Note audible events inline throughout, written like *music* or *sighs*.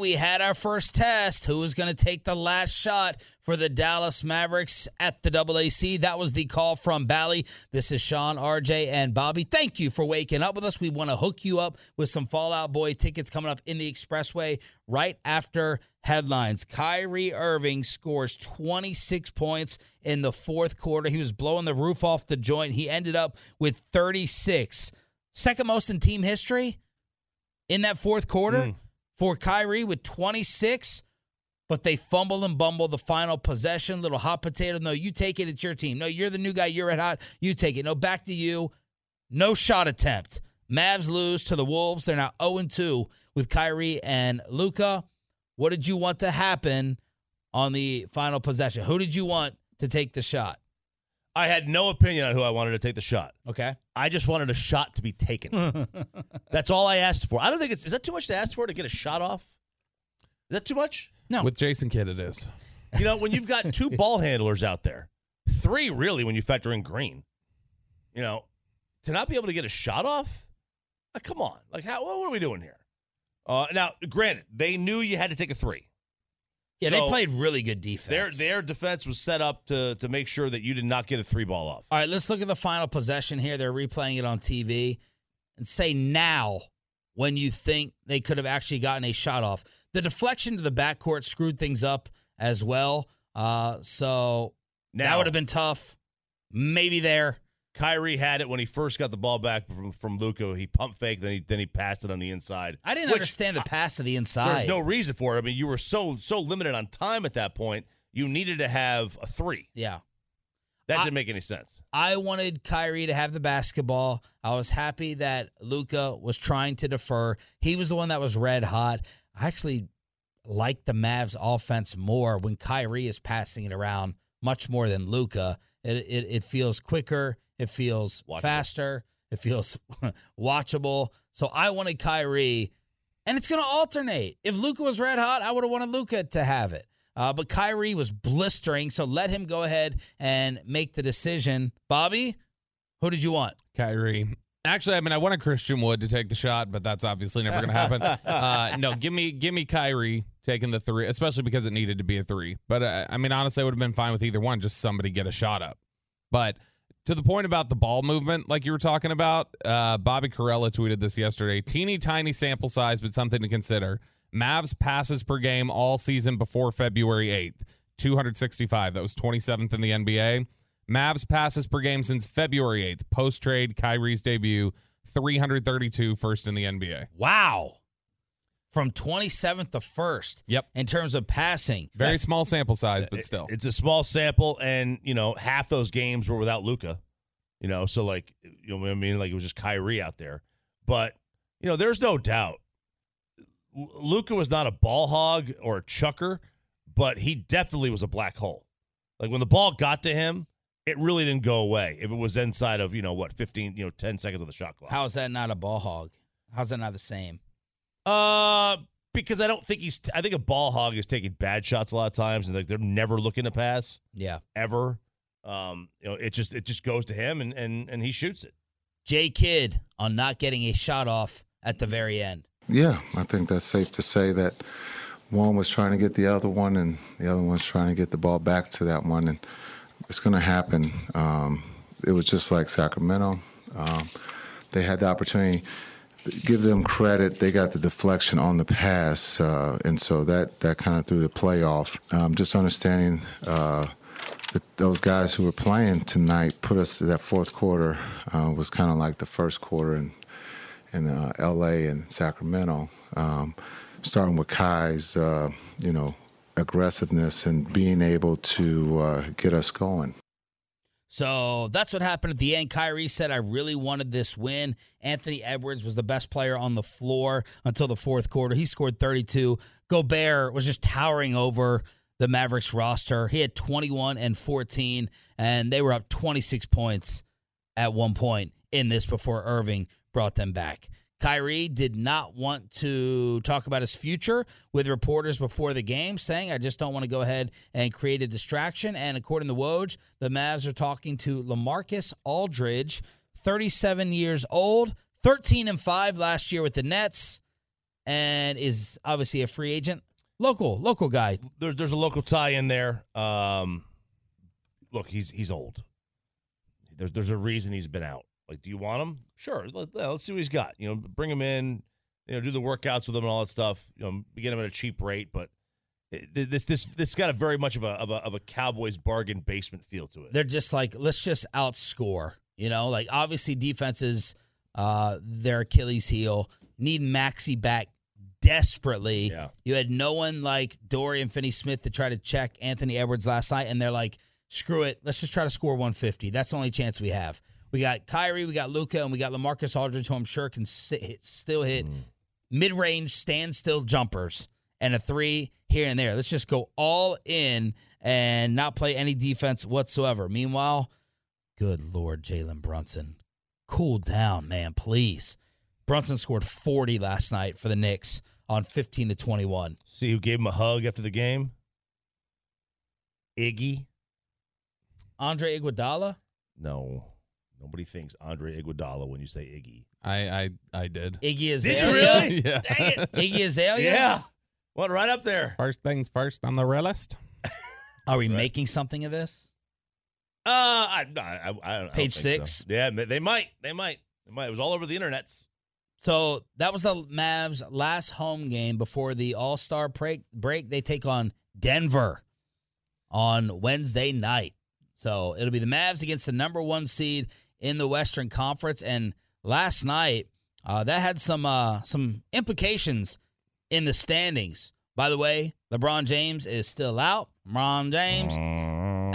we had our first test. Who was going to take the last shot for the Dallas Mavericks at the AAC? That was the call from Bally. This is Shan, RJ, and Bobby. Thank you for waking up with us. We want to hook you up with some Fall Out Boy tickets coming up in the Expressway right after headlines. Kyrie Irving scores 26 points in the fourth quarter. He was blowing the roof off the joint. He ended up with 36, second most in team history in that fourth quarter hmm. For Kyrie with 26, but they fumble and bumble the final possession. Little hot potato. No, you take it. It's your team. No, you're the new guy. You're at hot. You take it. No, back to you. No shot attempt. Mavs lose to the Wolves. They're now 0 2 with Kyrie and Luka. What did you want to happen on the final possession? Who did you want to take the shot? I had no opinion on who I wanted to take the shot. Okay. I just wanted a shot to be taken. *laughs* That's all I asked for. I don't think it's is that too much to ask for to get a shot off? Is that too much? No. With Jason Kidd, it is. You know, when you've got two *laughs* ball handlers out there, three really when you factor in Green, you know, to not be able to get a shot off, uh, come on, like how what are we doing here? Uh, now, granted, they knew you had to take a three. Yeah, So, they played really good defense. their defense was set up to to make sure that you did not get a three ball off. All right, let's look at the final possession here. They're replaying it on TV and say now when you think they could have actually gotten a shot off. The deflection to the backcourt screwed things up as well. Uh, so that would have been tough. Maybe there. Kyrie had it when he first got the ball back from from Luka. He pump fake, then he then he passed it on the inside. I didn't understand the pass to the inside. There's no reason for it. I mean, you were so so limited on time at that point. You needed to have a three. yeah. That I- didn't make any sense. I wanted Kyrie to have the basketball. I was happy that Luka was trying to defer. He was the one that was red hot. I actually like the Mavs offense more when Kyrie is passing it around much more than Luka. It, it it feels quicker. It feels Watchable. faster. It feels *laughs* watchable. So I wanted Kyrie, and it's going to alternate. If Luka was red hot, I would have wanted Luka to have it. Uh, but Kyrie was blistering, so let him go ahead and make the decision. Bobby, who did you want? Kyrie. Actually, I mean, I wanted Christian Wood to take the shot, but that's obviously never going to happen. *laughs* uh, no, give me give me Kyrie taking the three, especially because it needed to be a three. But uh, I mean, honestly, I would have been fine with either one. Just somebody get a shot up. But to the point about the ball movement, like you were talking about, uh, Bobby Karalla tweeted this yesterday. Teeny tiny sample size, but something to consider. Mavs passes per game all season before February 8th, 265. That was 27th in the NBA. Mavs passes per game since February 8th, post trade Kyrie's debut, 332, first in the NBA. Wow. From 27th to 1st. Yep. In terms of passing. Very small sample size, but It- still. it's a small sample, and you know, half those games were without Luka. You know, so like, you know what I mean? Like it was just Kyrie out there. But you know, there's no doubt, Luka was not a ball hog or a chucker, but he definitely was a black hole. Like when the ball got to him, it really didn't go away. If it was inside of you know what, 15, you know, 10 seconds of the shot clock. How is that not a ball hog? How's that not the same? Uh, because I don't think he's. I think a ball hog is taking bad shots a lot of times, and like they're never looking to pass Yeah. ever. Um, you know, it just it just goes to him, and and and he shoots it. Jay Kidd on not getting a shot off at the very end. Yeah, I think that's safe to say that one was trying to get the other one, and the other one's trying to get the ball back to that one, and it's going to happen. Um, it was just like Sacramento; um, they had the opportunity. Give them credit. They got the deflection on the pass, uh, and so that that kind of threw the play off. Um, just understanding. Uh, that those guys who were playing tonight put us that fourth quarter uh, was kind of like the first quarter in in uh, L.A. and Sacramento, um, starting with Ky's uh, you know aggressiveness and being able to uh, get us going. So that's what happened at the end. Kyrie said, I really wanted this win. Anthony Edwards was the best player on the floor until the fourth quarter. He scored 32. Gobert was just towering over the Mavericks roster. He had 21 and 14, and they were up 26 points at one point in this before Irving brought them back. Kyrie did not want to talk about his future with reporters before the game, saying, I just don't want to go ahead and create a distraction. And according to Woj, the Mavs are talking to LaMarcus Aldridge, 37 years old, 13 and 5 last year with the Nets, and is obviously a free agent. Local, local guy. There's there's a local tie in there. Um, look, he's he's old. There's there's a reason he's been out. Like, do you want him? Sure. Let, us see what he's got. You know, bring him in. You know, do the workouts with him and all that stuff. You know, get him at a cheap rate. But this this this got a very much of a of a of a Cowboys bargain basement feel to it. They're just like, let's just outscore. You know, like obviously defenses, uh, their Achilles heel need Maxi back desperately. Yeah. You had no one like Dorian Finney Smith to try to check Anthony Edwards last night, and they're like, screw it, let's just try to score 150. That's the only chance we have. We got Kyrie, we got Luka, and we got LaMarcus Aldridge, who I'm sure can sit, hit, still hit mm. mid range standstill jumpers and a three here and there. Let's just go all in and not play any defense whatsoever. Meanwhile, good Lord, Jalen Brunson, cool down, man, please. Brunson scored 40 last night for the Knicks on 15 to 21. See who gave him a hug after the game? Iggy. Andre Iguodala? No. Nobody thinks Andre Iguodala when you say Iggy. I I, I did. Iggy Azalea. Did you Azalea. really? *laughs* Yeah. Dang it. Iggy Azalea. Yeah. Went right up there. First things first on the list. Are we right. making something of this? Uh, I, I, I, I don't Page think so. six? Yeah, they might. They might. They might. It was all over the internets. So that was the Mavs' last home game before the All Star break. Break they take on Denver on Wednesday night. So it'll be the Mavs against the number one seed in the Western Conference. And last night, uh, that had some uh, some implications in the standings. By the way, LeBron James is still out. LeBron James,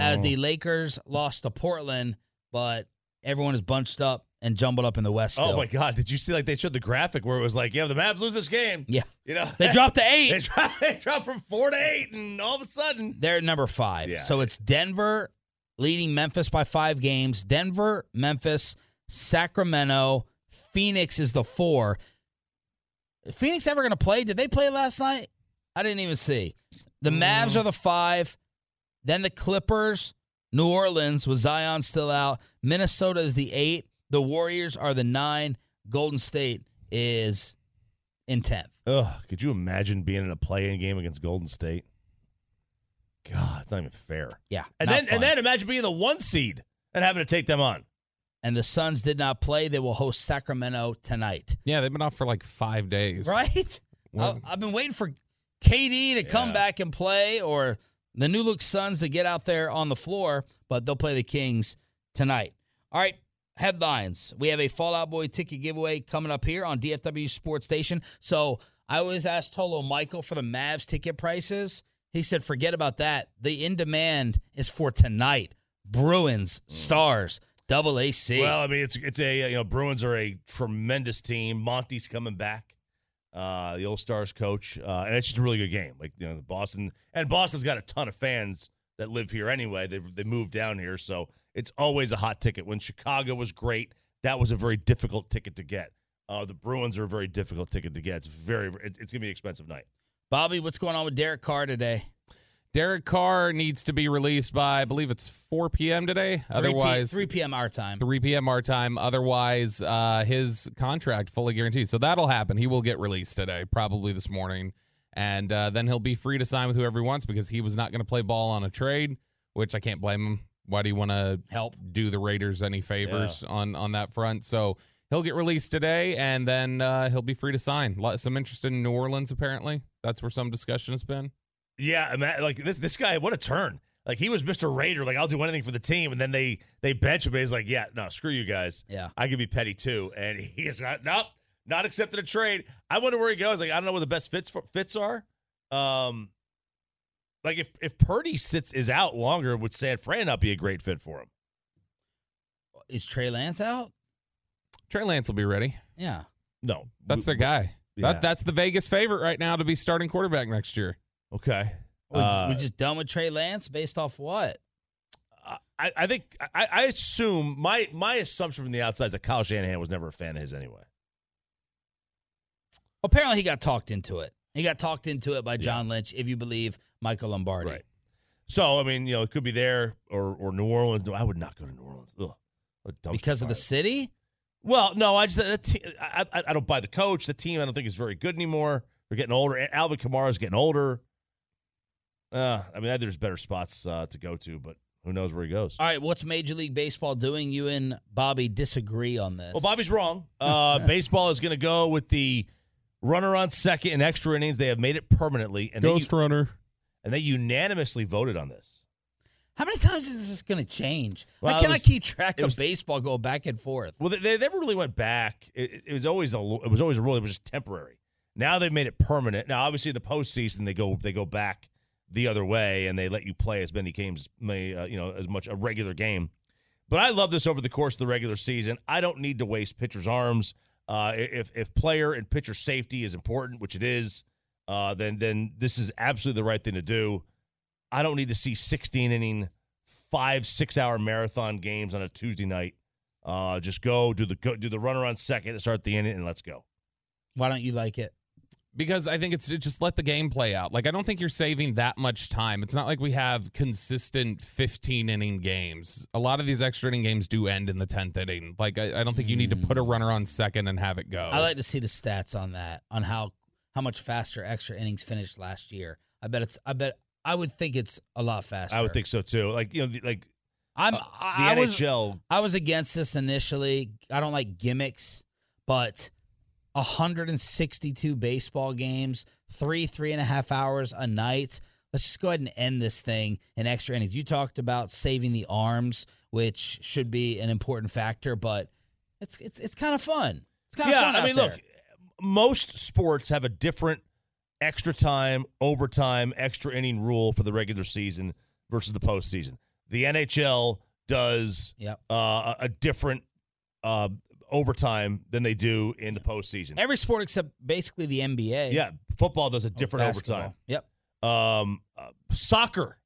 as the Lakers lost to Portland, but everyone is bunched up and jumbled up in the West. Still. Oh my God! Did you see? Like they showed the graphic where it was like, "Yeah, the Mavs lose this game." Yeah, You know, they dropped to eight. *laughs* they, dropped, they dropped from four to eight, and all of a sudden, They're at number five. Yeah. So it's Denver leading Memphis by five games. Denver, Memphis, Sacramento, Phoenix is the four. Is Phoenix ever going to play? Did they play last night? I didn't even see. The mm. Mavs are the five. Then the Clippers, New Orleans with Zion still out. Minnesota is the eight. The Warriors are the nine. Golden State is in tenth. ugh, could you imagine being in a play-in game against Golden State? God, it's not even fair. Yeah, And then, fun. and then imagine being the one seed and having to take them on. and the Suns did not play. They will host Sacramento tonight. Yeah, they've been off for like five days. Right? Well- I- I've been waiting for KD to come back and play or the New Look Suns to get out there on the floor, but they'll play the Kings tonight. All right, headlines. We have a Fall Out Boy ticket giveaway coming up here on DFW Sports Station. So I always ask Tolo Michael for the Mavs ticket prices. He said, forget about that. The in demand is for tonight. Bruins, Stars, Double AC. Mm. Well, I mean, it's it's a you know Bruins are a tremendous team. Monty's coming back, uh, the old Stars coach, uh, and it's just a really good game. Like you know, the Boston and Boston's got a ton of fans that live here anyway. They they moved down here, so it's always a hot ticket. When Chicago was great, that was a very difficult ticket to get. Uh, the Bruins are a very difficult ticket to get. It's very it's, it's gonna be an expensive night. Bobby, what's going on with Derek Carr today? Derek Carr needs to be released by, I believe it's 4 p.m. today. 3 p- Otherwise, 3 p.m. our time. 3 p.m. our time. Otherwise, uh, his contract fully guaranteed. So that'll happen. He will get released today, probably this morning. And uh, then he'll be free to sign with whoever he wants because he was not going to play ball on a trade, which I can't blame him. Why do you want to Help. do the Raiders any favors on, on that front? So he'll get released today, and then uh, he'll be free to sign. Some interest in New Orleans, apparently. That's where some discussion has been. Yeah, I mean, like this this guy, what a turn! Like he was Mr. Raider, like I'll do anything for the team, and then they they bench him. And he's like, yeah, no, screw you guys. Yeah. I can be petty too, and *laughs* he's not, nope, not accepting a trade. I wonder where he goes. Like I don't know where the best fits for, fits are. Um, like if if Purdy sits is out longer, would San Fran not be a great fit for him? Is Trey Lance out? Trey Lance will be ready. Yeah. No, That's their guy. Yeah. That, that's the Vegas favorite right now to be starting quarterback next year. Okay. We Uh, we just done with Trey Lance based off what? I, I think I, I assume my my assumption from the outside is that Kyle Shanahan was never a fan of his anyway. Apparently, he got talked into it. He got talked into it by John Lynch, if you believe Michael Lombardi. Right. So I mean, you know, it could be there or or New Orleans. No, I would not go to New Orleans. Ugh. A dumpster Because of the city? Well, no, I just the te- I, I I don't buy the coach. The team I don't think is very good anymore. They're getting older. Alvin Kamara's getting older. Uh, I mean, there's better spots uh, to go to, but who knows where he goes. All right, what's Major League Baseball doing? You and Bobby disagree on this. Well, Bobby's wrong. *laughs* Uh, baseball is going to go with the runner on second in extra innings. They have made it permanently, and they, runner. and they unanimously voted on this. How many times is this going to change? Well, I it cannot was- keep track of was- baseball going back and forth. Well, they, they never really went back. It, it was always a it was always a rule. It was just temporary. Now they've made it permanent. Now, obviously, the postseason they go they go back the other way and they let you play as many games, may uh, you know, as much a regular game. But I love this over the course of the regular season. I don't need to waste pitchers' arms. Uh, if if player and pitcher safety is important, which it is, uh, then then this is absolutely the right thing to do. I don't need to see 16 inning, five six hour marathon games on a Tuesday night. Uh, just go do the go, do the runner on second and start the inning and let's go. Why don't you like it? because I think it's it just let the game play out. Like I don't think you're saving that much time. It's not like we have consistent 15 inning games. A lot of these extra inning games do end in the 10th inning. Like I, I don't think you need to put a runner on second and have it go. I like to see the stats on that, on how how much faster extra innings finished last year. I bet it's. I bet I would think it's a lot faster. I would think so too. Like you know, the, like I'm. uh, the I, I was. NHL. I was against this initially. I don't like gimmicks, but 162 baseball games, three, three and a half hours a night. Let's just go ahead and end this thing in extra innings. You talked about saving the arms, which should be an important factor, but it's it's it's kind of fun. It's kind of yeah, fun. I mean, there. look, most sports have a different extra time, overtime, extra inning rule for the regular season versus the postseason. The NHL does Yep. uh, a a different uh, overtime than they do in the postseason. Every sport except basically the NBA. yeah, football does a Oh, different overtime. Yep. um, uh, soccer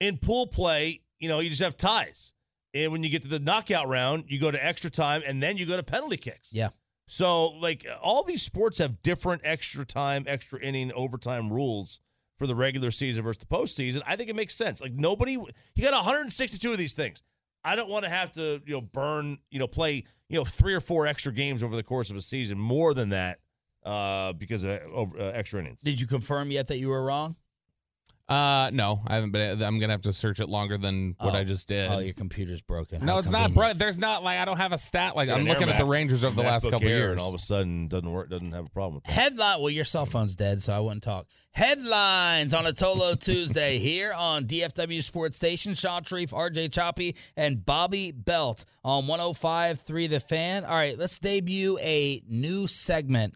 in pool play you know you just have ties and when you get to the knockout round you go to extra time and then you go to penalty kicks Yeah. So like all these sports have different extra time extra inning overtime rules for the regular season versus the postseason. I think it makes sense. Like nobody you got 162 of these things. I don't want to have to you know burn you know play you know three or four extra games over the course of a season more than that uh, because of uh, uh, extra innings. Did you confirm yet that you were wrong? Uh no, I haven't been I'm going to have to search it longer than what Oh. I just did. Oh, your computer's broken. no, How it's not bro. There's not like I don't have a stat like Got I'm looking Air at the Rangers over the last couple Air, years. and all of a sudden doesn't work, doesn't have a problem with that. Headline. Well, your cell phone's dead, so I wouldn't talk. Headlines on a Tolo *laughs* Tuesday here on DFW Sports Station. Shan Shariff, RJ Choppy, and Bobby Belt on 105.3 The Fan. All right, let's debut a new segment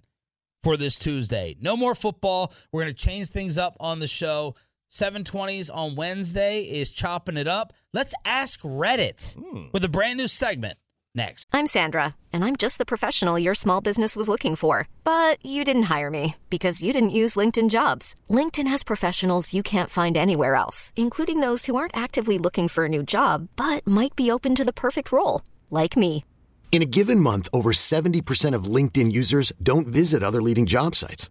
for this Tuesday. No more football. We're going to change things up on the show. 720s on Wednesday is chopping it up. Let's ask Reddit hmm. with a brand new segment next. I'm Sandra, and I'm just the professional your small business was looking for. But you didn't hire me because you didn't use LinkedIn jobs. LinkedIn has professionals you can't find anywhere else, including those who aren't actively looking for a new job but might be open to the perfect role, like me. In a given month, over 70% of LinkedIn users don't visit other leading job sites.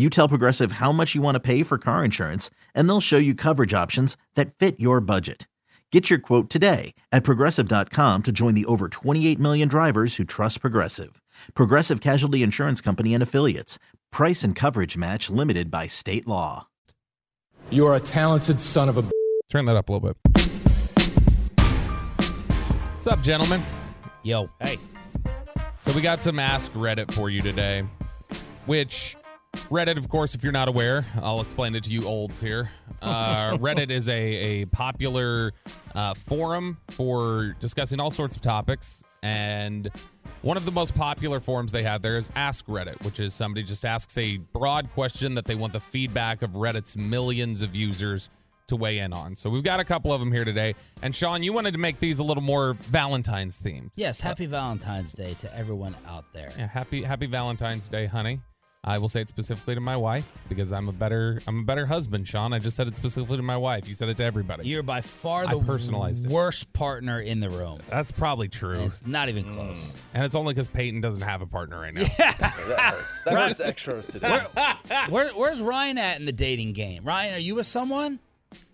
You tell Progressive how much you want to pay for car insurance, and they'll show you coverage options that fit your budget. Get your quote today at progressive.com to join the over 28 million drivers who trust Progressive. Progressive Casualty Insurance Company and Affiliates. Price and coverage match limited by state law. You are a talented son of a. Turn that up a little bit. What's up, gentlemen? Yo. Hey. So we got some Ask Reddit for you today, which Reddit, of course, if you're not aware, I'll explain it to you olds here. *laughs* Uh, Reddit is a, a popular uh, forum for discussing all sorts of topics. And one of the most popular forums they have there is Ask Reddit, which is somebody just asks a broad question that they want the feedback of Reddit's millions of users to weigh in on. So we've got a couple of them here today. And Shan, you wanted to make these a little more Valentine's themed. Yes, happy Valentine's Day to everyone out there. Yeah, happy Happy Valentine's Day, honey. I will say it specifically to my wife because I'm a better I'm a better husband, Shan. I just said it specifically to my wife. You said it to everybody. You're by far I the personalized it. worst partner in the room. That's probably true. And it's not even close. Mm. And it's only because Peyton doesn't have a partner right now. *laughs* That hurts. That hurts extra today. Where, where's Ryan at in the dating game? Ryan, are you with someone?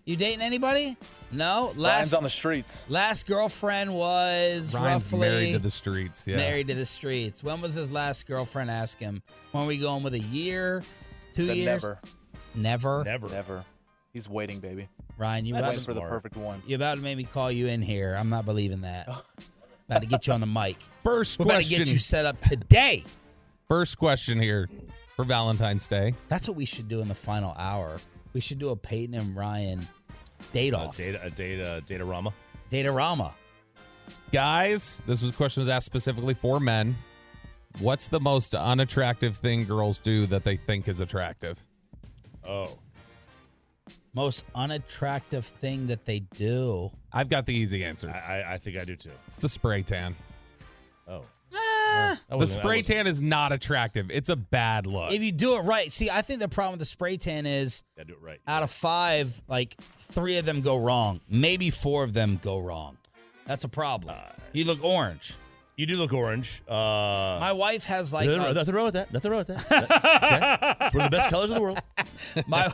You dating anybody? No. Ryan's Last on the streets. last girlfriend was Ryan's roughly married to the streets. Yeah. married to the streets. When was his last girlfriend? Ask him. When are we going with a year? Two Said years? never. Never. Never. Never. He's waiting, baby. Ryan, you Waiting about, for the perfect one. you about to make me call you in here. I'm not believing that. *laughs* about to get you on the mic. First We're about to get you set up today. First question here for Valentine's Day. That's what we should do in the final hour. We should do a Peyton and Ryan date A off. data, a data, data rama. Datarama. Guys, this was question was asked specifically for men. What's the most unattractive thing girls do that they think is attractive? Oh, Most unattractive thing that they do. I've got the easy answer. I, I, I think I do too. It's the spray tan. Oh, That The spray tan is not attractive. It's a bad look. if you do it right. See, I think the problem with the spray tan is do it right. out of five, like three of them go wrong. Maybe four of them go wrong. That's a problem. Uh, you look orange. You do look orange. Uh, My wife has like nothing, a- nothing wrong with that. Nothing wrong with that. okay. It's one of the best colors in the world. *laughs* my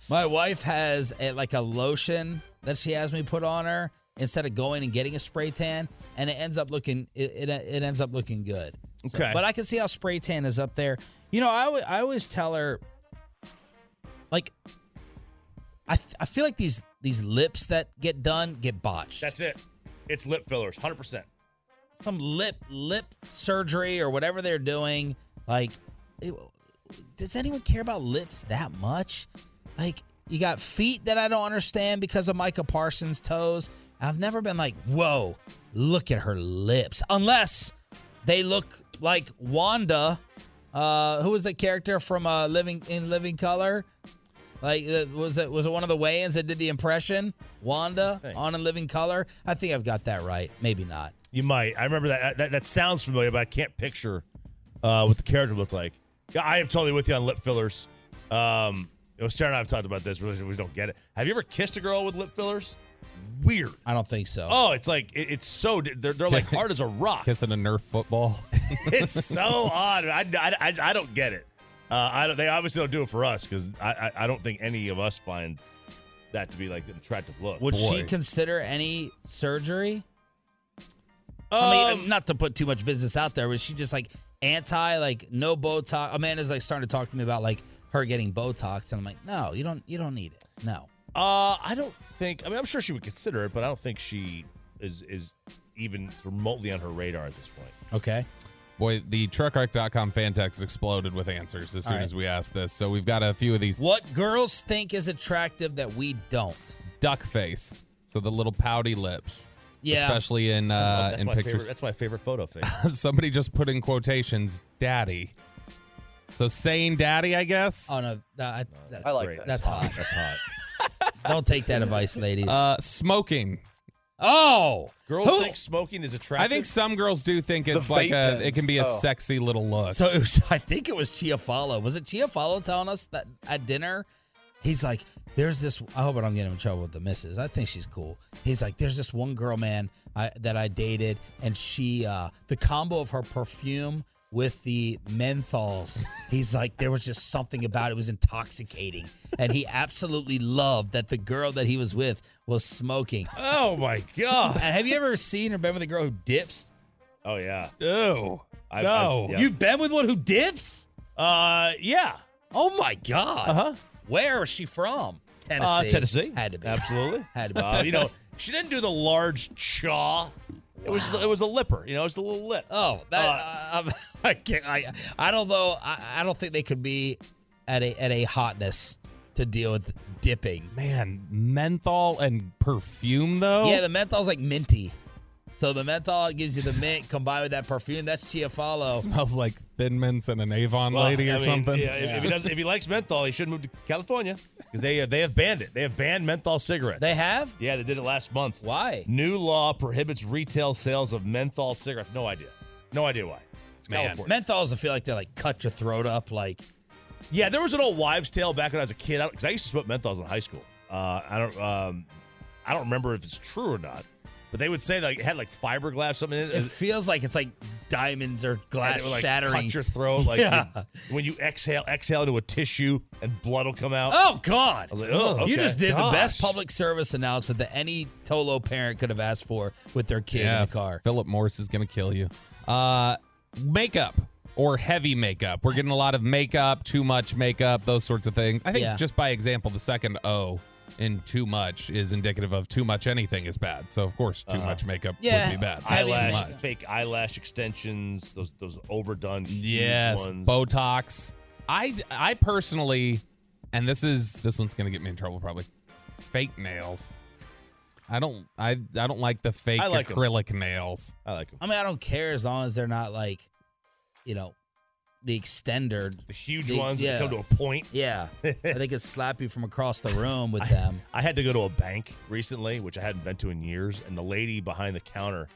*laughs* my wife has a, like a lotion that she has me put on her instead of going and getting a spray tan, and it ends up looking it it, it ends up looking good. So- Okay. but I can see how spray tan is up there. You know, I I always tell her like I th- I feel like these these lips that get done get botched. That's it. It's lip fillers, hundred percent. some lip lip surgery or whatever they're doing. Like, it- does anyone care about lips that much? Like, you got feet that I don't understand because of Micah Parsons' toes. I've never been like, whoa, look at her lips, unless they look like Wanda. Uh, who was the character from uh, Living in Living Color? Like, uh, was it was it one of the Wayans that did the impression? Wanda on In Living Color. I think I've got that right. Maybe not. You might. I remember that. That, that sounds familiar, but I can't picture uh, what the character looked like. I am totally with you on lip fillers. Um, Sarah and I have talked about this. We don't get it. Have you ever kissed a girl with lip fillers? Weird. I don't think so. Oh, it's like it, it's so they're, they're like hard as a *laughs* rock. Kissing a Nerf football. *laughs* it's *laughs* so odd. I, I, I, I don't get it. Uh, I don't. They obviously don't do it for us because I, I I don't think any of us find that to be like an attractive look. Would she consider any surgery? I mean, Um, not to put too much business out there, but she just like anti, like no Botox. Amanda's like starting to talk to me about like her getting Botox, and I'm like, no, you don't, you don't need it. No. Uh, I don't think. I mean, I'm sure she would consider it, but I don't think she is is even remotely on her radar at this point. Okay. Boy, the truckwreck.com fan text exploded with answers as soon All right. as we asked this. So we've got a few of these. What girls think is attractive that we don't? Duck face. So the little pouty lips. Yeah. especially in Oh, uh, that's in my pictures. favorite. That's my favorite photo *laughs* thing. Somebody just put in quotations, "daddy." So saying "daddy," I guess. Oh no, that, that- I like Great. that. that's hot. That's hot. Don't take that advice, ladies. Uh, smoking. oh, Girls Who- think smoking is attractive. I think some girls do think it's like vape a. It can be a Oh. sexy little look. So it was, *laughs* I think it was Chiafalo. Was it Chiafalo telling us that at dinner? He's like, there's this. I hope I don't get him in trouble with the missus. I think she's cool. He's like, there's this one girl, man, I, that I dated, and she, uh, the combo of her perfume with the menthols. He's like, there was just something about it, it was intoxicating, and he absolutely loved that the girl that he was with was smoking. Oh my god. And have you ever seen or been with a girl who dips? Oh yeah. Ew. I- no. I- yeah. You've been with one who dips? Uh, yeah. Oh my god! Uh huh. Where is she from? Tennessee. Uh, Tennessee. Had to be. Absolutely. Had to be. Uh, you know, she didn't do the large chaw. It was it was a lipper. You know, it's a little lip. Oh, that Uh, uh, *laughs* I can't. I, I don't know. I, I don't think they could be at a at a hotness to deal with dipping. Man, menthol and perfume though. Yeah, the menthol's like minty. So the menthol gives you the mint combined with that perfume. That's Chiafalo. *laughs* smells like Thin Mints and an Avon Well, lady or I mean, something. yeah, if, if he does, if he likes menthol, he should move to California because they they have banned it. They have banned menthol cigarettes. They have? Yeah, they did it last month. Why? New law prohibits retail sales of menthol cigarettes. No idea. No idea why. It's Man. California. Menthols, I feel like they like cut your throat up. Like Yeah, there was an old wives' tale back when I was a kid because I used to smoke menthols in high school. Uh, I don't, um, I don't remember if it's true or not, but they would say like it had like fiberglass something in it. it feels like it's like diamonds or and glass it would, like, shattering. cut your throat. Like Yeah. you- when you exhale, exhale into a tissue and blood will come out. Oh God! I was like, oh, You just did the best public service announcement that any Tolo parent could have asked for with their kid yeah, in the car. Philip Morris is gonna kill you. Uh, makeup or heavy makeup. We're getting a lot of makeup, too much makeup, those sorts of things. I think Yeah. just by example, the second O in too much is indicative of too much anything is bad. So of course, too uh-huh. much makeup Yeah. would be bad. I That's too eyelash, much. fake eyelash extensions, those those overdone huge Yes, ones. Botox. I I personally, and this is this one's gonna get me in trouble probably. Fake nails. I don't I I don't like the fake I like 'em. acrylic nails. I like them. I mean, I don't care as long as they're not like, you know, the extender. The huge The- ones yeah. that come to a point. Yeah, they could slap you from across the room with *laughs* them. I had to go to a bank recently, which I hadn't been to in years, and the lady behind the counter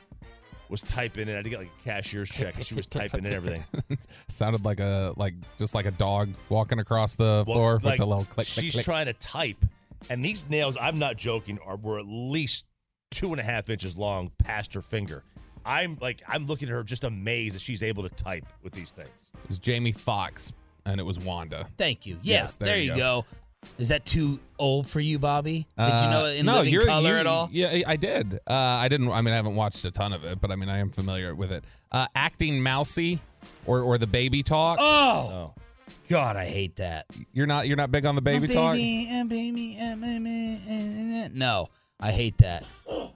was typing in. I had to get like a cashier's check, and she was typing in everything. *laughs* Sounded like a like just like a dog walking across the Well, floor like, with the little click. click, She's click. trying to type, and these nails, I'm not joking, are were at least two and a half inches long past her finger. I'm like, I'm looking at her just amazed that she's able to type with these things. It was Jamie Foxx and it was Wanda. Thank you. Yeah, Yes, there, there you you go. Is that too old for you, Bobby? Did you Uh, know it in no, living you're- color you- at all? Yeah, I did. Uh, I didn't. I mean, I haven't watched a ton of it, but I mean, I am familiar with it. Uh, acting mousy, or or the baby talk. Oh, God, I hate that. You're not. You're not big on the baby My talk. baby, uh, baby, uh, baby, uh, uh, No, I hate that.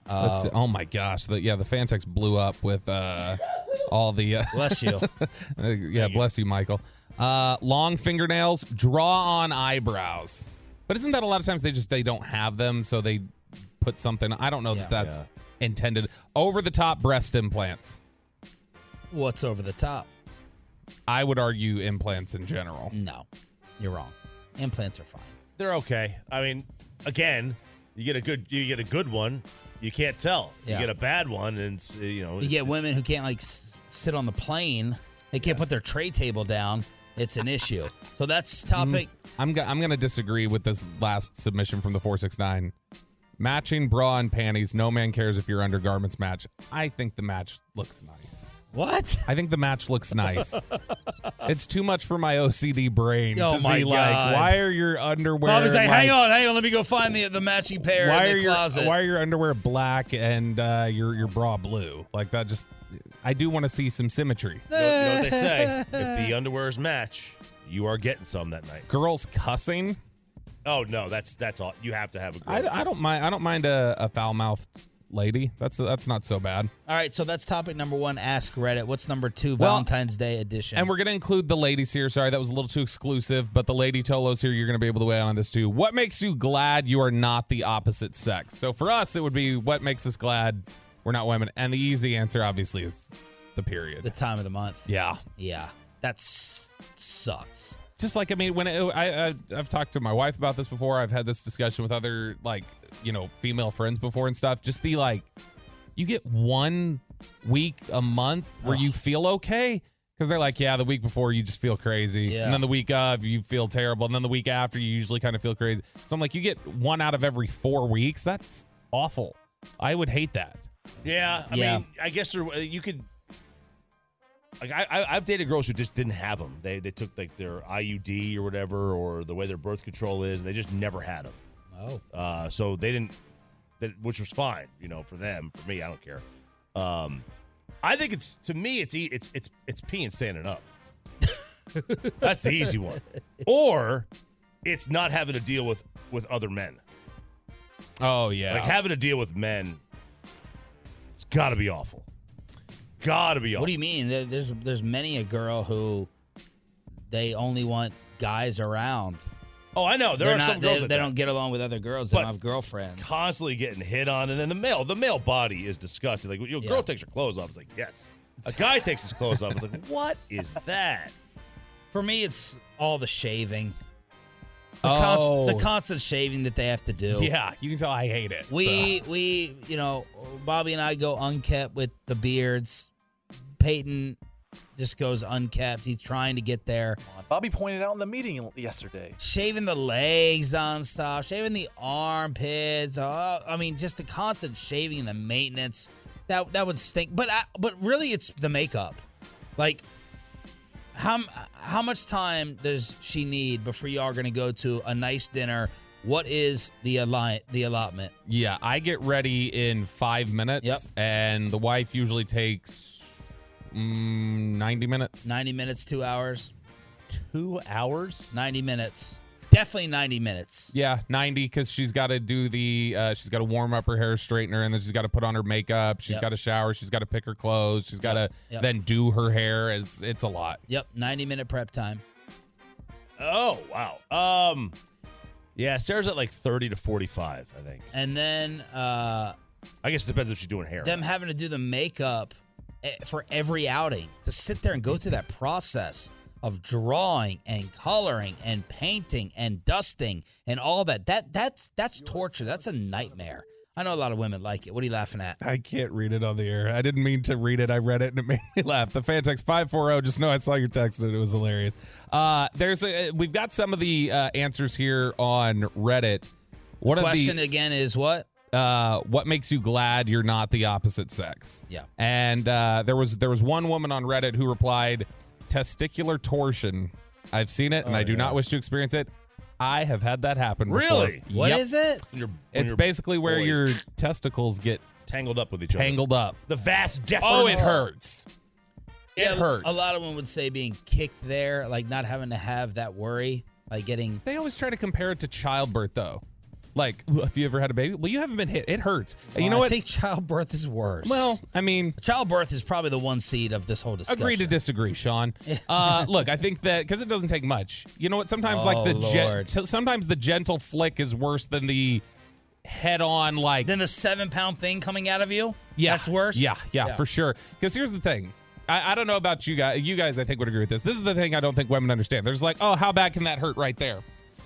Uh, oh my gosh! The, yeah, the Fantex blew up with uh, all the. Uh, bless you. *laughs* yeah, bless you, Michael. Uh, long fingernails, draw on eyebrows. But isn't that a lot of times they just they don't have them, so they put something? I don't know Yeah. that that's intended. Over the top breast implants. What's over the top? I would argue implants in general. No, you're wrong. Implants are fine. They're okay. I mean, again, you get a good, you get a good one, you can't tell. Yeah. You get a bad one, and it's, you know, You get women who can't like s- sit on the plane. They can't put their tray table down. It's an issue. So that's topic. Mm, I'm go- I'm gonna disagree with this last submission from the four six nine. Matching bra and panties. No man cares if your undergarments match. I think the match looks nice. What? I think the match looks nice. *laughs* it's too much for my OCD brain Oh to my see God. like why are your underwear? Bobby's like, like- hang on, hang on. Let me go find the the matching pair Why in are the your closet. why are your underwear black and uh, your your bra blue? Like that just. I do want to see some symmetry. You know, you know what they say? *laughs* if the underwears match, you are getting some that night. Girls cussing. Oh no, that's that's all. You have to have a. I, girl. I don't mind. I don't mind a, a foul mouthed lady. That's that's not so bad. All right, so that's topic number one. Ask Reddit. What's number two? Well, Valentine's Day edition. And we're going to include the ladies here. Sorry, that was a little too exclusive, but the lady Tolos here, you're going to be able to weigh in on this too. What makes you glad you are not the opposite sex? So for us, it would be what makes us glad we're not women. And the easy answer, obviously, is the period. The time of the month. yeah. Yeah. that sucks. Just like I mean, when it, I, I I've talked to my wife about this before. I've had this discussion with other like you know female friends before and stuff. Just the like, you get one week a month where you feel okay because they're like, yeah, the week before you just feel crazy, Yeah. and then the week of you feel terrible, and then the week after you usually kind of feel crazy. So I'm like, you get one out of every four weeks. That's awful. I would hate that. Yeah, I Yeah. mean, I guess there, uh, you could. Like I, I, I've dated girls who just didn't have them. They they took like their IUD or whatever, or the way their birth control is, and they just never had them. Oh. Uh, so they didn't, that which was fine, you know, for them. For me, I don't care. Um, I think it's to me, it's e- it's it's it's peeing standing up. *laughs* That's the easy one. Or it's not having to deal with with other men. Oh yeah. Like having to deal with men. It's got to be awful. Got to be awful. What do you mean? There's there's many a girl who they only want guys around. Oh, I know. There They're are not, some girls they, that they don't get along with other girls. They But- don't have girlfriends. constantly getting hit on, and then the male, the male body is disgusting. Like, your Yeah. girl takes her clothes off. It's like, yes. A guy takes his clothes off. It's like, *laughs* what is that? For me, it's all the shaving. The, Oh. const, the oh. constant shaving that they have to do. yeah, you can tell I hate it. We we you know Bobby and I go unkept with the beards. Peyton just goes unkept. He's trying to get there. Bobby pointed out in the meeting yesterday. Shaving the legs on stuff, shaving the armpits. Oh, I mean, just the constant shaving and the maintenance. That that would stink. But I, but really, it's the makeup. Like, how how much time does she need before you are going to go to a nice dinner? What is the allot the allotment? Yeah, I get ready in five minutes, Yep. and the wife usually takes mm, 90 minutes. 90 minutes, two hours, Two hours? 90 minutes. Definitely 90 minutes. Yeah, 90 because she's got to do the, uh, she's got to warm up her hair straightener, and then she's got to put on her makeup. She's Yep. got to shower. She's got to pick her clothes. She's got to Yep. Yep. then do her hair. It's it's a lot. Yep, 90 minute prep time. Oh, wow. Um, yeah, Sarah's at like 30 to 45, I think. And then uh, I guess it depends if she's doing hair. them having to do the makeup for every outing to sit there and go through that process of drawing and coloring and painting and dusting and all that. That that's that's torture. That's a nightmare. I know a lot of women like it. What are you laughing at? I can't read it on the air. I didn't mean to read it. I read it and it *laughs* made me laugh. The fan text 540. Just know I saw your text and it was hilarious. Uh, there's a, we've got some of the uh, answers here on Reddit. One Question of again is what? The uh, what makes you glad you're not the opposite sex? Yeah. And uh, there was there was one woman on Reddit who replied, "Testicular torsion. I've seen it and I do not wish to experience it. I have had that happen. before." Really? What Yep. is it? When you're- It's you're basically where boys your testicles get tangled up with each other. tangled up. The vas deferens. Oh, it hurts. It Yeah, hurts. A lot of them would say being kicked there, like not having to have that worry, like getting. They always try to compare it to childbirth, though. Like, have you ever had a baby? Well, you haven't been hit. It hurts. And you know I what? think childbirth is worse. well, I mean, childbirth is probably the one seed of this whole discussion. agree to disagree, Sean. *laughs* Uh, look, I think that because it doesn't take much. You know what? Sometimes like Oh, the gen- Lord. sometimes the gentle flick is worse than the head-on like. than the seven pound thing coming out of you. yeah, that's worse. Yeah, yeah, for sure. Because here's the thing. I, I don't know about you guys. You guys, I think, would agree with this. This is the thing I don't think women understand. There's like, oh, how bad can that hurt right there?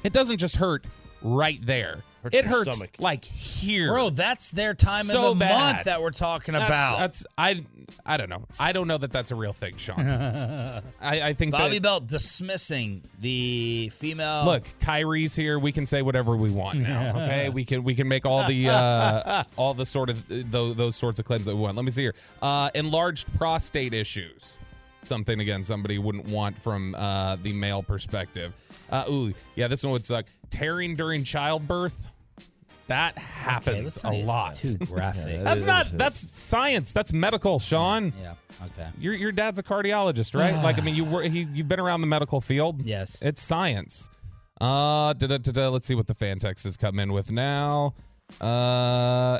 It doesn't just hurt right there. Hurts it hurts stomach. like here, bro. That's their time So of the bad. month that we're talking That's, about. that's I. I don't know. I don't know that that's a real thing, Shan. *laughs* I, I think Bobby that, Belt dismissing the female. Look, Kyrie's here. We can say whatever we want now. *laughs* Okay, we can we can make all the uh, *laughs* all the sort of those, those sorts of claims that we want. Let me see here. Uh, enlarged prostate issues. Something again somebody wouldn't want from uh, the male perspective. Uh, ooh, yeah, this one would suck. Tearing during childbirth. That happens let's a lot. Too *laughs* graphic. That's not. That's science. That's medical, Shan. yeah. Okay. Your your dad's a cardiologist, right? like I mean, you were he, you've been around the medical field. Yes. it's science. Uh, da, da, da, da, let's see what the fan text has come in with now. Uh,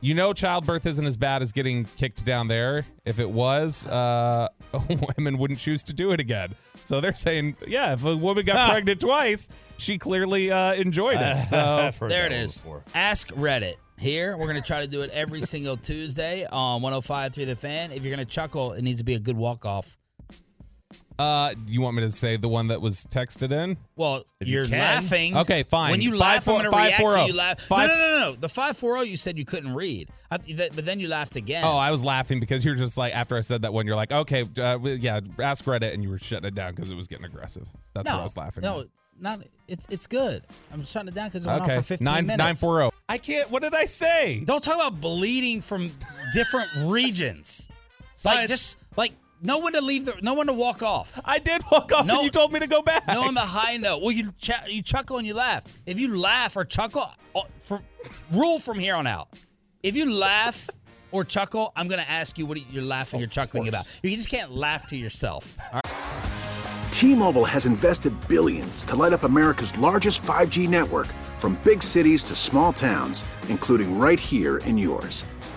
you know, childbirth isn't as bad as getting kicked down there. If it was, uh, *laughs* women wouldn't choose to do it again. So they're saying, yeah, if a woman got pregnant twice, she clearly uh, enjoyed it. So *laughs* There it that one is. before. Ask Reddit. here. We're going to try to do it every *laughs* single Tuesday on 105 through the fan. If you're going to chuckle, it needs to be a good walk off. Uh, you want me to say the one that was texted in? Well, If you you're can. laughing. Okay, fine. When you Five laugh, four- I'm going to five react four to oh. you laugh. Five- no, no, no, no. The 540 you said you couldn't read. I, that, but then you laughed again. Oh, I was laughing because you're just like after I said that one, you're like, okay, uh, yeah, ask Reddit, and you were shutting it down because it was getting aggressive. That's no, what I was laughing. No, at. not. It's it's good. I'm shutting it down because it went okay, on for 15 nine minutes. nine four zero. I can't. What did I say? Don't talk about bleeding from different *laughs* regions. Like Science. just like no one to leave the no one to walk off. I did walk off, No. and you told me to go back. No on the high note. Well, you ch- you chuckle and you laugh. If you laugh or chuckle, uh, for, rule from here on out. If you laugh or chuckle, I'm going to ask you what you're laughing or chuckling about. You just can't laugh to yourself. All right? T-Mobile has invested billions to light up America's largest 5G network from big cities to small towns, including right here in yours.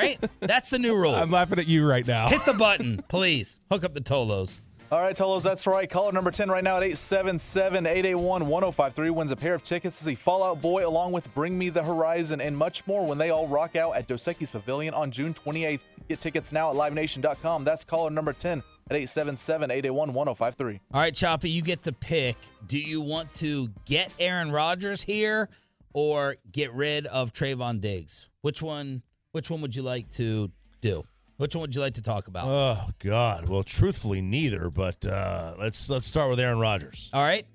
All right? That's the new rule. I'm laughing at you right now. Hit the button, please. Hook up the Tolos. All right, Tolos, that's right. Caller number 10 right now at 877 881 1053 wins a pair of tickets to see Fall Out Boy along with Bring Me the Horizon and much more when they all rock out at Dos Equis Pavilion on June 28th. Get tickets now at livenation.com. That's caller number 10 at 877 881 1053. All right, Choppy, you get to pick. Do you want to get Aaron Rodgers here or get rid of Trevon Diggs? Which one which one would you like to do? Which one would you like to talk about? Oh God. Well, truthfully, neither. But uh, let's let's start with Aaron Rodgers. All right.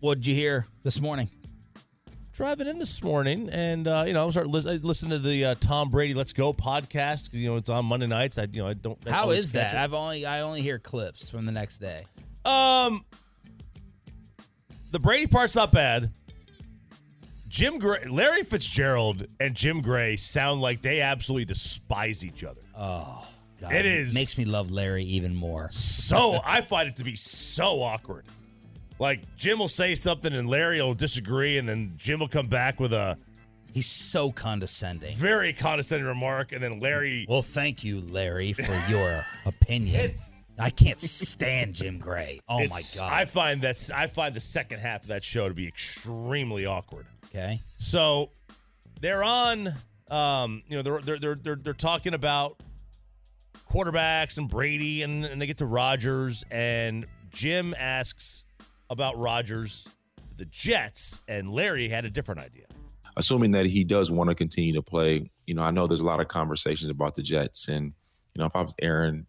What'd you hear this morning? Driving in this morning, and uh, you know, I'm lis- I listened to the uh, Tom Brady "Let's Go" podcast. You know, it's on Monday nights. I you know I don't. I How is that? it. I've only I only hear clips from the next day. Um, the Brady part's not bad. Jim Gray, Larry Fitzgerald, and Jim Gray sound like they absolutely despise each other. Oh, God, It is- makes me love Larry even more. So *laughs* I find it to be so awkward. Like Jim will say something and Larry will disagree, and then Jim will come back with a He's so condescending. very condescending remark, and then Larry. Well, thank you, Larry, for *laughs* your opinion. I can't stand Jim Gray. Oh my god. I find that's I find the second half of that show to be extremely awkward. Okay. So they're on. Um, you know, they're they're they're they're, they're talking about quarterbacks and Brady, and, and they get to Rodgers, and Jim asks about Rodgers to the Jets, and Larry had a different idea. assuming that he does want to continue to play, you know, I know there's a lot of conversations about the Jets, and you know, if I was Aaron,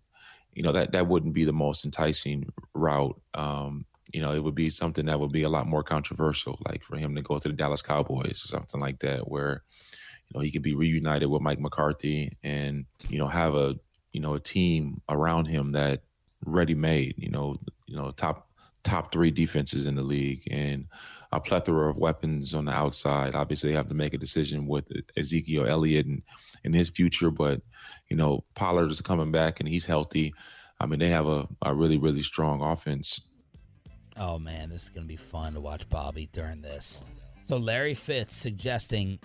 you know, that that wouldn't be the most enticing route. Um, you know, it would be something that would be a lot more controversial, like for him to go to the Dallas Cowboys or something like that, where you know he could be reunited with Mike McCarthy and you know have a you know a team around him that ready made, you know, you know top top three defenses in the league and a plethora of weapons on the outside. Obviously, they have to make a decision with Ezekiel Elliott and, and his future, but you know Pollard is coming back and he's healthy. I mean, they have a, a really really strong offense. Oh man, this is gonna be fun to watch Bobby during this. So Larry Fitz suggesting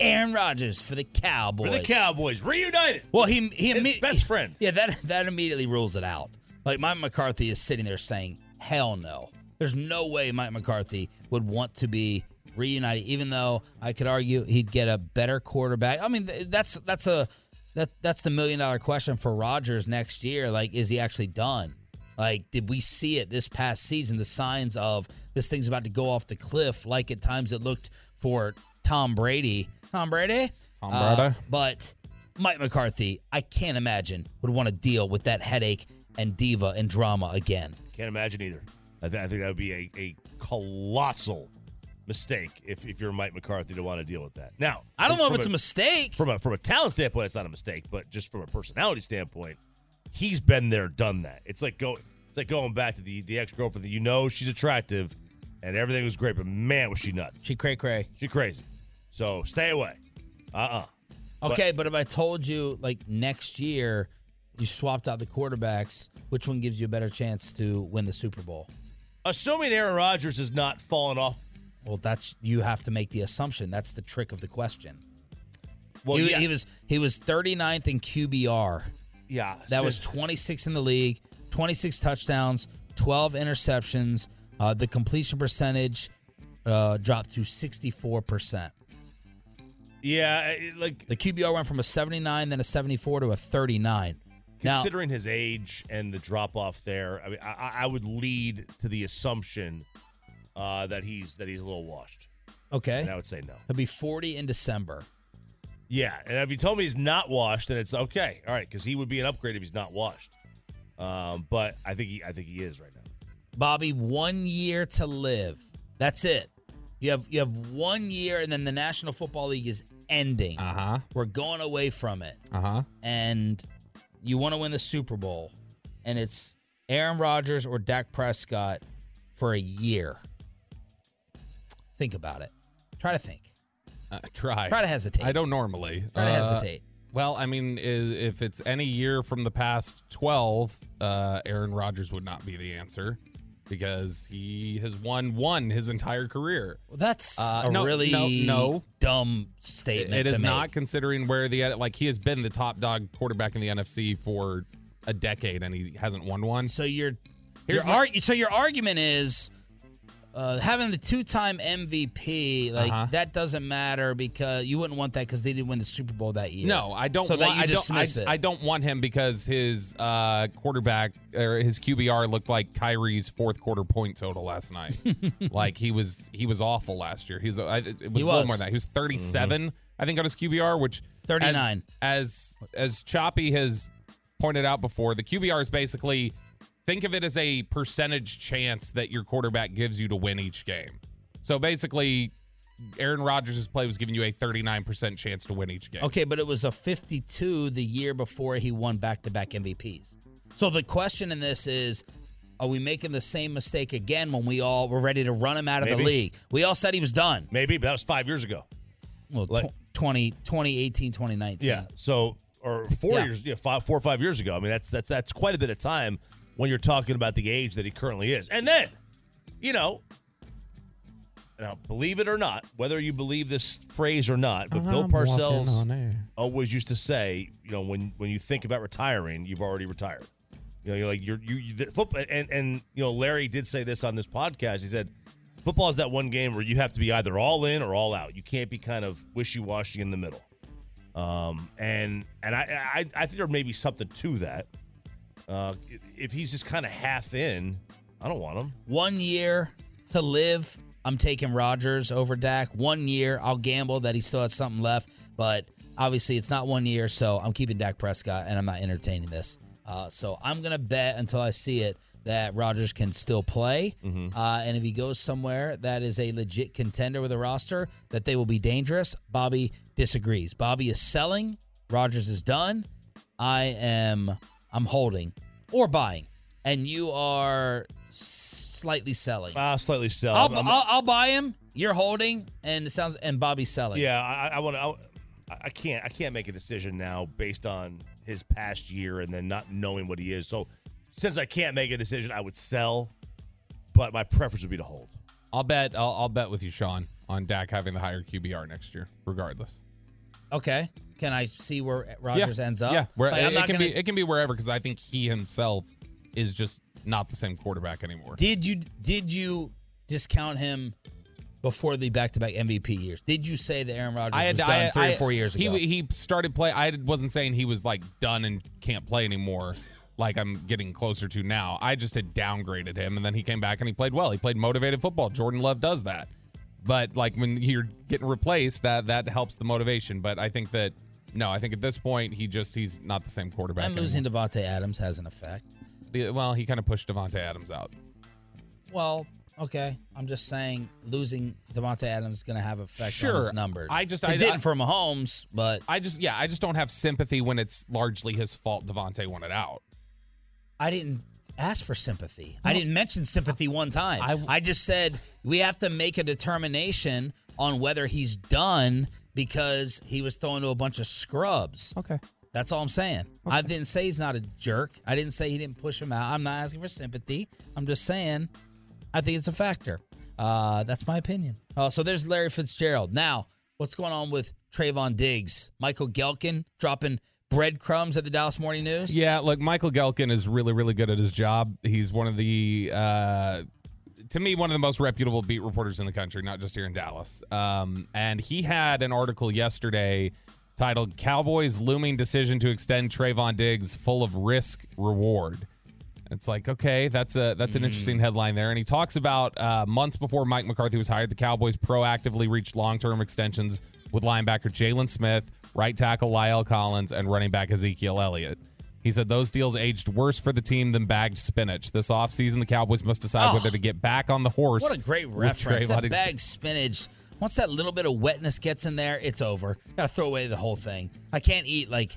Aaron Rodgers for the Cowboys. For the Cowboys, reunited. Well, he he His imme- best friend. Yeah, that that immediately rules it out. Like Mike McCarthy is sitting there saying, "Hell no." There's no way Mike McCarthy would want to be reunited, even though I could argue he'd get a better quarterback. I mean, that's that's a that that's the million dollar question for Rodgers next year. Like, is he actually done? Like, did we see it this past season? The signs of this thing's about to go off the cliff, like at times it looked for Tom Brady. Tom Brady? Tom Uh, Brady. but Mike McCarthy, I can't imagine, would want to deal with that headache and diva and drama again. Can't imagine either. I, th- I think that would be a, a colossal mistake if, if you're Mike McCarthy to want to deal with that. Now, I don't know if from it's a mistake. From a from a talent standpoint, it's not a mistake, but just from a personality standpoint, he's been there, done that. It's like go it's like going back to the the ex girlfriend that you know she's attractive and everything was great, but man was she nuts. She cray cray. She crazy. So stay away. Uh uh Okay, but if I told you like next year you swapped out the quarterbacks, which one gives you a better chance to win the Super Bowl? Assuming Aaron Rodgers has not fallen off. Well, that's you have to make the assumption. That's the trick of the question. Well, he, yeah. he was he was 39th in QBR. Yeah. That was since- 26 in the league, 26 touchdowns, 12 interceptions. Uh, the completion percentage uh, dropped to 64%. Yeah, like The QBR went from a 79, then a 74 to a 39. Now, considering his age and the drop off there, I mean, I, I would lead to the assumption uh, that he's that he's a little washed. okay, And I would say no. he'll be 40 in December. Yeah, and if you told me he's not washed, then it's okay. All right, because he would be an upgrade if he's not washed. Um, but I think he, I think he is right now. Bobby, one year to live. That's it. You have you have one year, and then the National Football League is ending. Uh huh. We're going away from it, Uh huh. and you want to win the Super Bowl, and it's Aaron Rodgers or Dak Prescott for a year. Think about it. Try to think. Uh, try. Try to hesitate. I don't normally. Try to Uh, hesitate. Well, I mean, if it's any year from the past 12, uh, Aaron Rodgers would not be the answer because he has won one his entire career. Well, that's Uh, a no, really no, no. dumb statement. It is make. not considering where the like he has been the top dog quarterback in the NFC for a decade and he hasn't won one. So your Here's your my- so your argument is uh, having the two-time MVP like Uh-huh. that doesn't matter because you wouldn't want that because they didn't win the Super Bowl that year. No, I don't. So want, that you I don't. I, it. I don't want him because his uh, quarterback or his QBR looked like Kyrie's fourth quarter point total last night. *laughs* like he was he was awful last year. He's I, it was He a little was. more than that. He was 37, I think, on his QBR, which 39. As as, as Choppy has pointed out before, the QBR is basically think of it as a percentage chance that your quarterback gives you to win each game. So basically. Aaron Rodgers' play was giving you a 39% chance to win each game. Okay, but it was a 52 the year before he won back-to-back MVPs. So the question in this is are we making the same mistake again when we all were ready to run him out of the league? We all said he was done. Maybe, but that was five years ago. Well, Like- tw 20, 2018, 2019. Yeah. So, or four Yeah. years, yeah, five, four or five years ago. I mean, that's that's that's quite a bit of time when you're talking about the age that he currently is. And then, you know, now believe it or not, whether you believe this phrase or not, but Bill I'm walking Parcells always used to say, you know, when when you think about retiring, you've already retired. You know, you're like you're you, you the football, and and you know, Larry did say this on this podcast. He said, football is that one game where you have to be either all in or all out. You can't be kind of wishy washy in the middle. Um, and and I, I I think there may be something to that. Uh, if he's just kind of half in, I don't want him. One year to live. I'm taking Rodgers over Dak. One year, I'll gamble that he still has something left, but obviously it's not one year, so I'm keeping Dak Prescott and I'm not entertaining this. Uh, so I'm gonna bet until I see it that Rodgers can still play, uh, and if he goes somewhere that is a legit contender with a roster, that they will be dangerous. Bobby disagrees. Bobby is selling. Rodgers is done. I am. I'm holding or buying, and you are slightly selling. Ah, slightly sell. I'll, I'm- I'll, I'll buy him. You're holding, and it sounds and Bobby's selling. Yeah, I, I want to. I, I can't. I can't make a decision now based on his past year and then not knowing what he is. So, since I can't make a decision, I would sell. But my preference would be to hold. I'll bet. I'll, I'll bet with you, Shan, on Dak having the higher QBR next year, regardless. Okay. Can I see where Rodgers yeah. ends up? Yeah, where, Like, it, it can gonna- be. It can be wherever because I think he himself is just not the same quarterback anymore. Did you did you discount him before the back-to-back MVP years? Did you say that Aaron Rodgers was done three or four years ago? He he started play. I wasn't saying he was like done and can't play anymore. Like I'm getting closer to now. I just had downgraded him, and then he came back and he played well. He played motivated football. Jordan Love does that, but like when you're getting replaced, that that helps the motivation. But I think that no, I think at this point he just he's not the same quarterback. and losing Davante Adams has an effect. The, well, he kind of pushed Davante Adams out. Well, okay. I'm just saying losing Davante Adams is going to have effect Sure. on his numbers. I just- it I- didn't I- for Mahomes, but I just yeah, I just don't have sympathy when it's largely his fault. Davante wanted out. I didn't ask for sympathy. I didn't mention sympathy one time. I, just said we have to make a determination on whether he's done because he was thrown to a bunch of scrubs. Okay. That's all I'm saying. I didn't say he's not a jerk. I didn't say he didn't push him out. I'm not asking for sympathy. I'm just saying I think it's a factor. Uh, that's my opinion. Uh, so there's Larry Fitzgerald. Now, what's going on with Trevon Diggs? Michael Gehlken dropping breadcrumbs at the Dallas Morning News? Yeah, look, Michael Gehlken is really, really good at his job. He's one of the, uh, to me, one of the most reputable beat reporters in the country, not just here in Dallas. Um, and he had an article yesterday titled "Cowboys Looming Decision to Extend Trevon Diggs Full of Risk Reward." It's like, okay, that's a that's an interesting headline there. And he talks about uh, months before Mike McCarthy was hired, the Cowboys proactively reached long term extensions with linebacker Jaylon Smith, right tackle La'el Collins, and running back Ezekiel Elliott. He said those deals aged worse for the team than bagged spinach. This offseason, the Cowboys must decide Oh. whether to get back on the horse. What a great reference. Trevon That Diggs. bag spinach. Once that little bit of wetness gets in there, it's over. Gotta throw away the whole thing. I can't eat like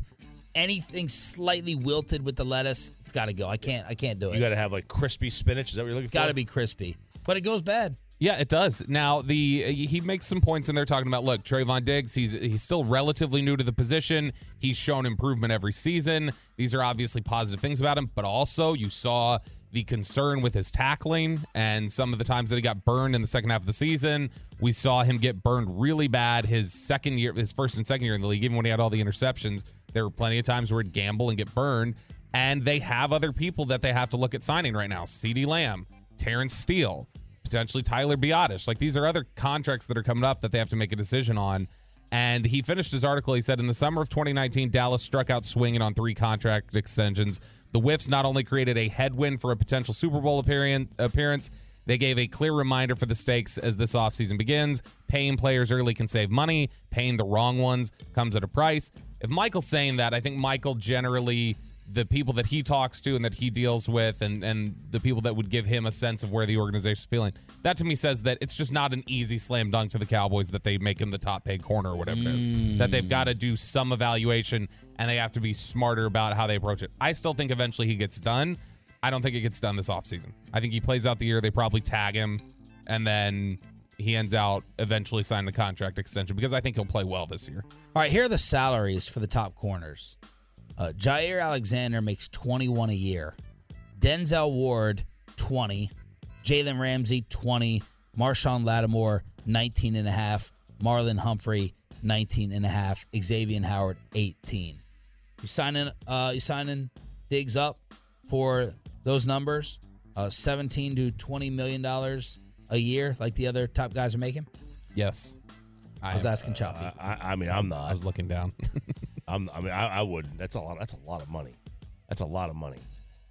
anything slightly wilted with the lettuce. It's gotta go. I can't I can't do it. You got to have like crispy spinach. Is that what you're looking it's gotta be crispy. But it goes bad. Yeah, it does. Now the uh, he makes some points in there talking about look, Trevon Diggs, he's he's still relatively new to the position. He's shown improvement every season. These are obviously positive things about him, but also you saw the concern with his tackling and some of the times that he got burned in the second half of the season. We saw him get burned really bad his second year, his first and second year in the league, even when he had all the interceptions. There were plenty of times where he'd gamble and get burned. And they have other people that they have to look at signing right now. CeeDee Lamb, Terence Steele, potentially Tyler Biadasz. Like these are other contracts that are coming up that they have to make a decision on. And he finished his article. He said, In the summer of 2019, Dallas struck out swinging on three contract extensions. The whiffs not only created a headwind for a potential Super Bowl appearance, appearance they gave a clear reminder for the stakes as this offseason begins. Paying players early can save money, paying the wrong ones comes at a price. If Michael's saying that, I think Michael generally the people that he talks to and that he deals with and and the people that would give him a sense of where the organization's feeling. That to me says that it's just not an easy slam dunk to the cowboys that they make him the top paid corner or whatever it is. That they've mm. got to do some evaluation and they have to be smarter about how they approach it. I still think eventually he gets done. I don't think it gets done this offseason. I think he plays out the year they probably tag him and then he ends out eventually signing a contract extension because i think he'll play well this year. All right, here are the salaries for the top corners. Uh, Jaire Alexander makes 21 a year. Denzel Ward, 20. Jalen Ramsey, 20. Marshon Lattimore, 19 and a half. Marlon Humphrey, 19 and a half. Xavier Howard, 18. You signing uh you signing Diggs up for those numbers? Uh 17 to 20 million dollars a year like the other top guys are making? yes I was asking Choppy. I, I mean, I'm not. i was looking down *laughs* I'm, I mean, I, I wouldn't. That's a lot. That's a lot of money. That's a lot of money.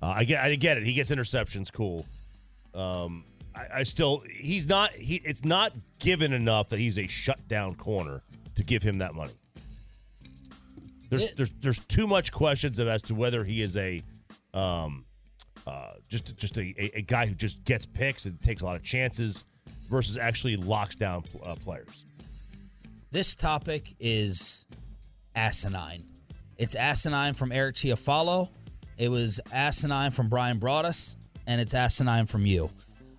Uh, I get. I get it. He gets interceptions. Cool. Um, I, I still. He's not. He. It's not given enough that he's a shutdown corner to give him that money. There's there's there's too much questions of as to whether he is a, um, uh, just just a, a, a guy who just gets picks and takes a lot of chances versus actually locks down uh, players. This topic is asinine. It's asinine from Eric Chiafalo. It was asinine from Brian Broaddus, and it's asinine from you.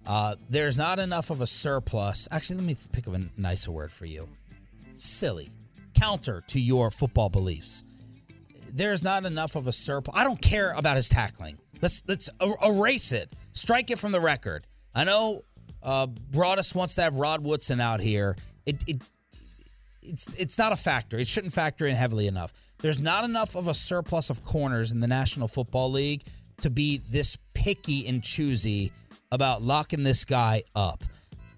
Uh, there's not enough of a surplus. Actually, let me pick up a nicer word for you. Silly. Counter to your football beliefs. There's not enough of a surplus. I don't care about his tackling. Let's let's er- erase it. Strike it from the record. I know uh, Broaddus wants to have Rod Woodson out here. It, it it's it's not a factor. It shouldn't factor in heavily enough. There's not enough of a surplus of corners in the National Football League to be this picky and choosy about locking this guy up.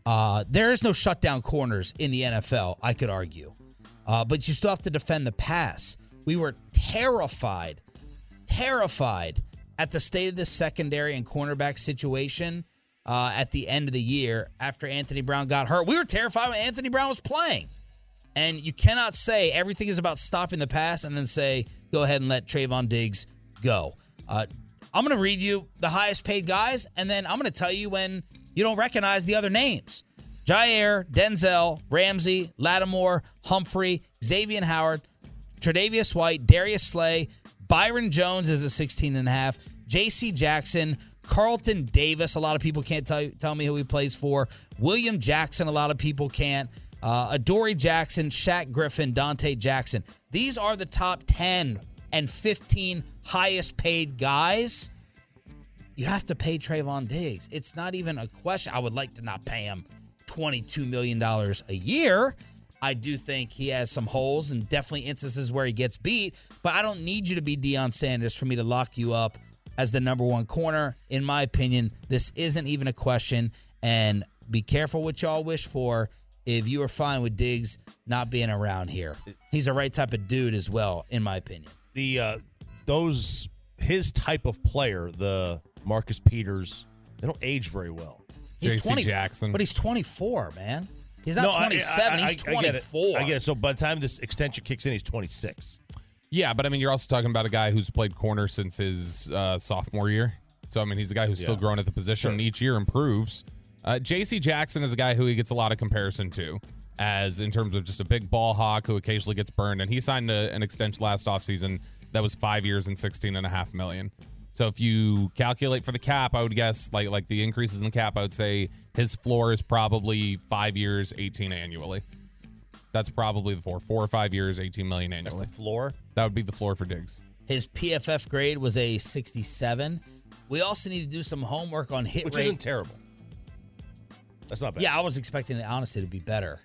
Uh, there is no shutdown corners in the NFL, I could argue. Uh, but you still have to defend the pass. We were terrified, terrified at the state of this secondary and cornerback situation uh, at the end of the year after Anthony Brown got hurt. We were terrified when Anthony Brown was playing. And you cannot say everything is about stopping the pass and then say, go ahead and let Trevon Diggs go. Uh, I'm going to read you the highest paid guys, and then I'm going to tell you when you don't recognize the other names. Jaire, Denzel, Ramsey, Lattimore, Humphrey, Xavier Howard, Tre'Davious White, Darius Slay, Byron Jones is a 16 and a half, J.C. Jackson, Carlton Davis. A lot of people can't tell, tell me who he plays for. William Jackson. A lot of people can't. Uh, Adoree Jackson, Shaq Griffin, Donte Jackson. These are the top 10 and 15 highest paid guys. You have to pay Trevon Diggs. It's not even a question. I would like to not pay him $22 million a year. I do think he has some holes and definitely instances where he gets beat, but I don't need you to be Deion Sanders for me to lock you up as the number one corner. In my opinion, this isn't even a question. And be careful what y'all wish for if you are fine with Diggs not being around here. He's the right type of dude as well, in my opinion. The uh, those his type of player, the Marcus Peters, they don't age very well. He's J.C. 20 Jackson. But he's 24, man. He's not No, 27. I- he's I- I get it. 24. I get it. So by the time this extension kicks in, he's 26. Yeah, but I mean, you're also talking about a guy who's played corner since his uh, sophomore year. So I mean, he's a guy who's still growing at the position, and each year improves. Uh, J.C. Jackson is a guy who he gets a lot of comparison to, as in terms of just a big ball hawk who occasionally gets burned. And he signed a, an extension last offseason that was five years and sixteen and a half million. So if you calculate for the cap, I would guess like like the increases in the cap, I would say his floor is probably five years, eighteen annually. That's probably the floor. Four or five years, eighteen million That's annually. the floor. That would be the floor for Diggs. His PFF grade was a 67. We also need to do some homework on hit Which rate. isn't terrible. That's not bad. Yeah, I was expecting it honestly to be better.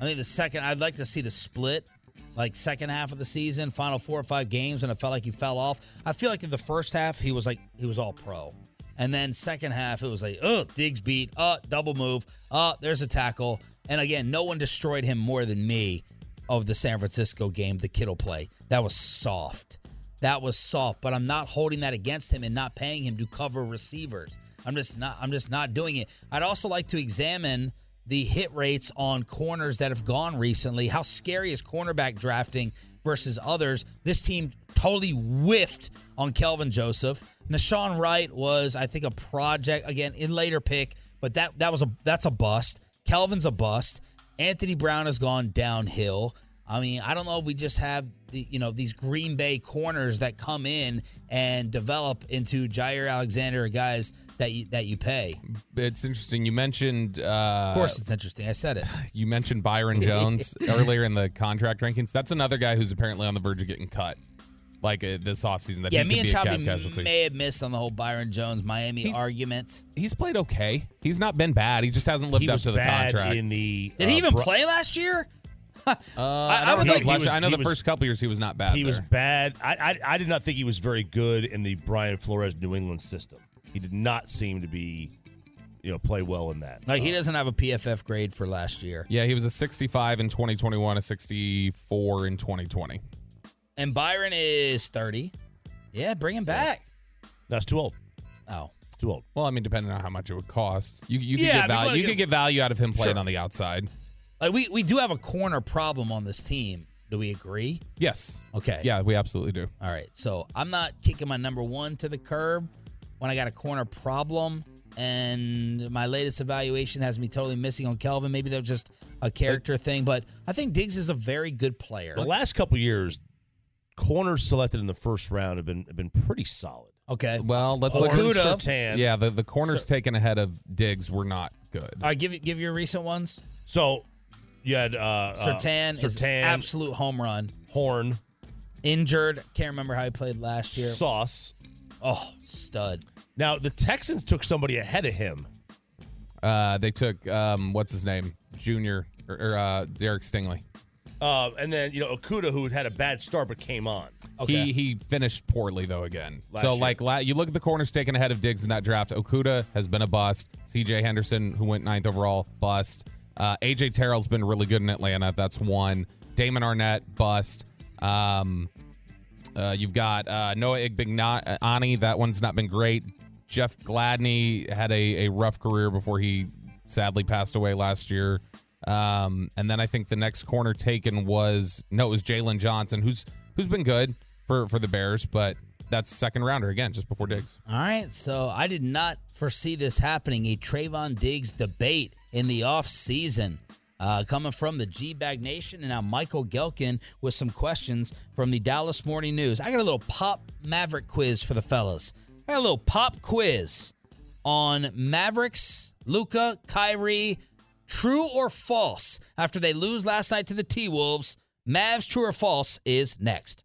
I think the second I'd like to see the split, like second half of the season, final four or five games, and it felt like he fell off. I feel like in the first half he was like he was all pro. And then second half it was like, oh, Diggs beat, uh, double move, uh, there's a tackle. And again, no one destroyed him more than me of the San Francisco game, the Kittle play. That was soft. That was soft, but I'm not holding that against him and not paying him to cover receivers. I'm just not I'm just not doing it. I'd also like to examine the hit rates on corners that have gone recently. How scary is cornerback drafting versus others? This team totally whiffed on Kelvin Joseph. Nahshon Wright was, I think, a project again in later pick, but that that was a that's a bust. Kelvin's a bust. Anthony Brown has gone downhill. I mean, I don't know if we just have the, you know these Green Bay corners that come in and develop into Jaire Alexander guys that you that you pay. It's interesting. You mentioned, uh, Of course, it's interesting. I said it. *sighs* you mentioned Byron Jones *laughs* earlier in the contract rankings. That's another guy who's apparently on the verge of getting cut, like uh, this offseason. That yeah, he me could and be Choppy may have missed on the whole Byron Jones Miami He's- argument. He's played okay. He's not been bad. He just hasn't lived he up was to the bad contract. in the. Did he uh, even Bro- play last year? *laughs* uh, I, I don't would know. like- he was- I know he the was- first couple years he was not bad. He was bad. I, I I did not think he was very good in the Brian Flores New England system. He did not seem to be, you know, play well in that. Like he doesn't have a PFF grade for last year. Yeah, he was a 65 in 2021, a 64 in 2020. And Byron is 30. Yeah, bring him back. That's too old. Oh. Too old. Well, I mean, depending on how much it would cost, you you could Yeah, I get mean, value. well, you you- could get value out of him playing Sure. on the outside. Like we we do have a corner problem on this team. Do we agree? Yes. Okay. Yeah, we absolutely do. All right. So I'm not kicking my number one to the curb when I got a corner problem. And my latest evaluation has me totally missing on Kelvin. Maybe that's just a character thing, but I think Diggs is a very good player. The last couple years, corners selected in the first round have been have been pretty solid. Okay. Well, let's Horn, look at Surtain. Yeah, the, the corners taken ahead of Diggs were not good. All right, give give your recent ones. So you had uh, Surtain uh, is Surtain, absolute home run. Horn, Injured. Can't remember how he played last year. Sauce. Oh, stud. Now the Texans took somebody ahead of him. Uh, they took um, what's his name, Junior or, or uh, Derek Stingley. Uh, and then you know Okudah, who had a bad start but came on. He he finished poorly though again. Last so year. like la- you look at the corners taken ahead of Diggs in that draft. Okudah has been a bust. C.J. Henderson, who went ninth overall, bust. Uh, A.J. Terrell's been really good in Atlanta. That's one. Damon Arnette, bust. Um, uh, you've got uh, Noah Igbinoghene. That one's not been great. Jeff Gladney had a, a rough career before he sadly passed away last year. Um, and then I think the next corner taken was no, it was Jaylon Johnson, who's who's been good for for the Bears, but that's second rounder again, just before Diggs. All right, so I did not foresee this happening. A Trevon Diggs debate in the off season. Uh, coming from the G Bag Nation, and now Michael Gehlken with some questions from the Dallas Morning News. I got a little pop Maverick quiz for the fellas. I got a little pop quiz on Mavericks, Luka, Kyrie, true or false after they lose last night to the T Wolves. Mavs, true or false, is next.